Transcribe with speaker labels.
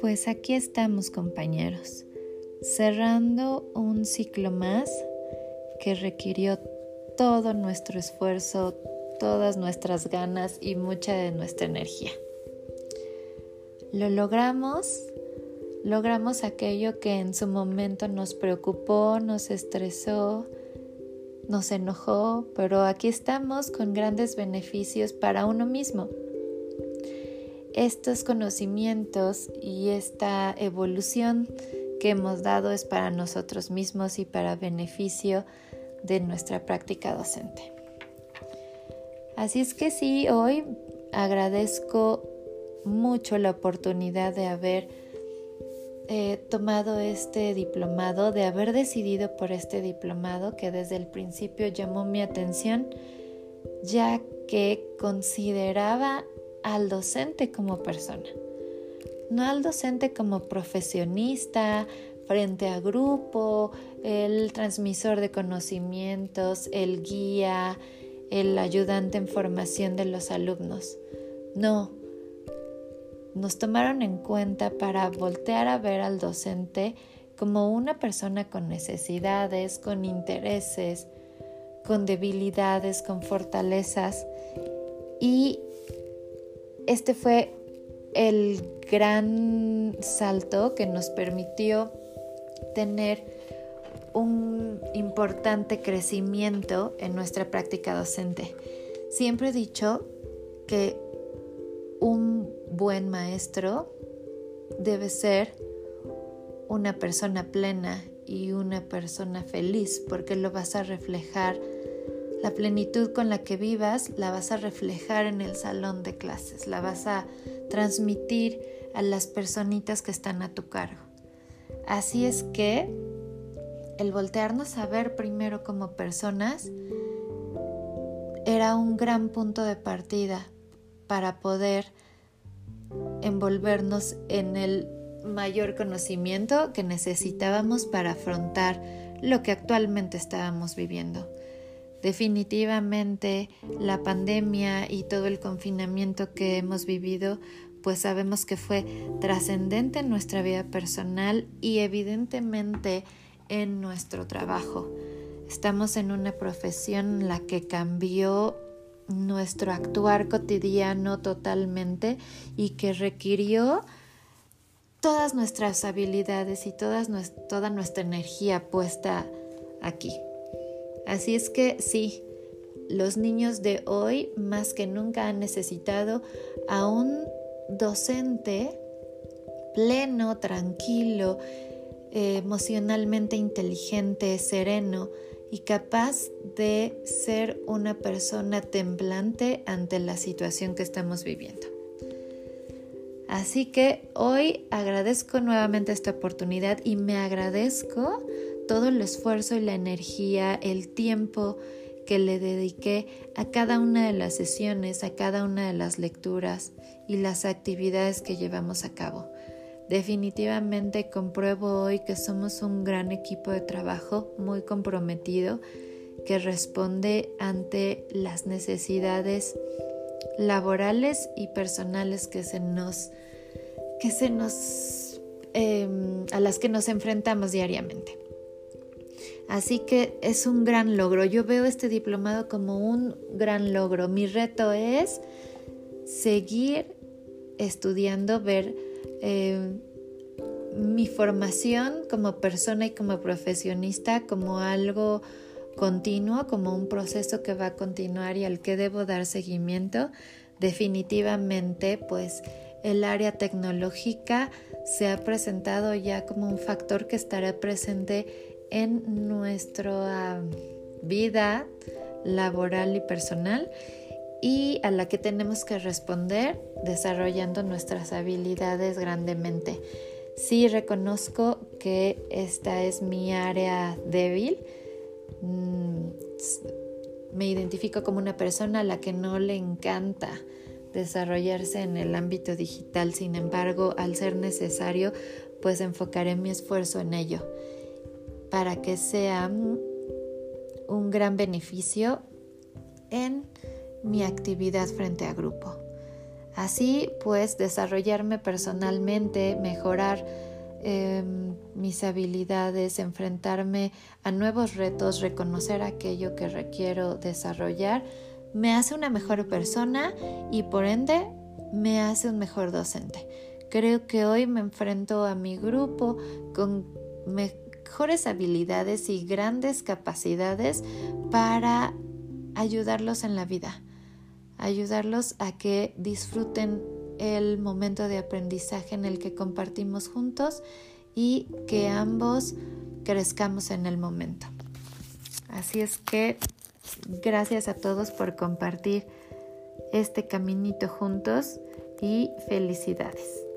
Speaker 1: Pues aquí estamos compañeros, cerrando un ciclo más que requirió todo nuestro esfuerzo, todas nuestras ganas y mucha de nuestra energía. Lo logramos, logramos aquello que en su momento nos preocupó, nos estresó, nos enojó, pero aquí estamos con grandes beneficios para uno mismo. Estos conocimientos y esta evolución que hemos dado es para nosotros mismos y para beneficio de nuestra práctica docente. Así es que sí, hoy agradezco mucho la oportunidad de haber eh, tomado este diplomado, de haber decidido por este diplomado que desde el principio llamó mi atención, ya que consideraba al docente como persona, no al docente como profesionista, frente a grupo, el transmisor de conocimientos, el guía, el ayudante en formación de los alumnos. No, nos tomaron en cuenta para voltear a ver al docente como una persona con necesidades, con intereses, con debilidades, con fortalezas. Y este fue el gran salto que nos permitió tener un importante crecimiento en nuestra práctica docente. Siempre he dicho que un buen maestro debe ser una persona plena y una persona feliz porque lo vas a reflejar. La plenitud con la que vivas la vas a reflejar en el salón de clases, la vas a transmitir a las personitas que están a tu cargo. Así es que el voltearnos a ver primero como personas era un gran punto de partida para poder envolvernos en el mayor conocimiento que necesitábamos para afrontar lo que actualmente estábamos viviendo. Definitivamente la pandemia y todo el confinamiento que hemos vivido pues sabemos que fue trascendente en nuestra vida personal y evidentemente en nuestro trabajo. Estamos en una profesión en la que cambió nuestro actuar cotidiano totalmente y que requirió todas nuestras habilidades y toda nuestra energía puesta aquí. Así es que sí, los niños de hoy más que nunca han necesitado a un docente pleno, tranquilo, eh, emocionalmente inteligente, sereno y capaz de ser una persona temblante ante la situación que estamos viviendo. Así que hoy agradezco nuevamente esta oportunidad y me agradezco todo el esfuerzo y la energía, el tiempo que le dediqué a cada una de las sesiones, a cada una de las lecturas y las actividades que llevamos a cabo. Definitivamente compruebo hoy que somos un gran equipo de trabajo muy comprometido que responde ante las necesidades laborales y personales que se nos que se nos em, a las que nos enfrentamos diariamente. Así que es un gran logro. Yo veo este diplomado como un gran logro. Mi reto es seguir estudiando, ver eh, mi formación como persona y como profesionista como algo continuo, como un proceso que va a continuar y al que debo dar seguimiento. Definitivamente, pues el área tecnológica se ha presentado ya como un factor que estará presente en nuestra vida laboral y personal y a la que tenemos que responder desarrollando nuestras habilidades grandemente. Sí reconozco que esta es mi área débil. Mm, me identifico como una persona a la que no le encanta desarrollarse en el ámbito digital. Sin embargo, al ser necesario, pues enfocaré mi esfuerzo en ello para que sea un gran beneficio en mi actividad frente a grupo. Así pues, desarrollarme personalmente, mejorar em, mis habilidades, enfrentarme a nuevos retos, reconocer aquello que requiero desarrollar, me hace una mejor persona y por ende me hace un mejor docente. Creo que hoy me enfrento a mi grupo con mejores habilidades y grandes capacidades para ayudarlos en la vida, ayudarlos a que disfruten el momento de aprendizaje en el que compartimos juntos y que ambos crezcamos en el momento. Así es que gracias a todos por compartir este caminito juntos y felicidades.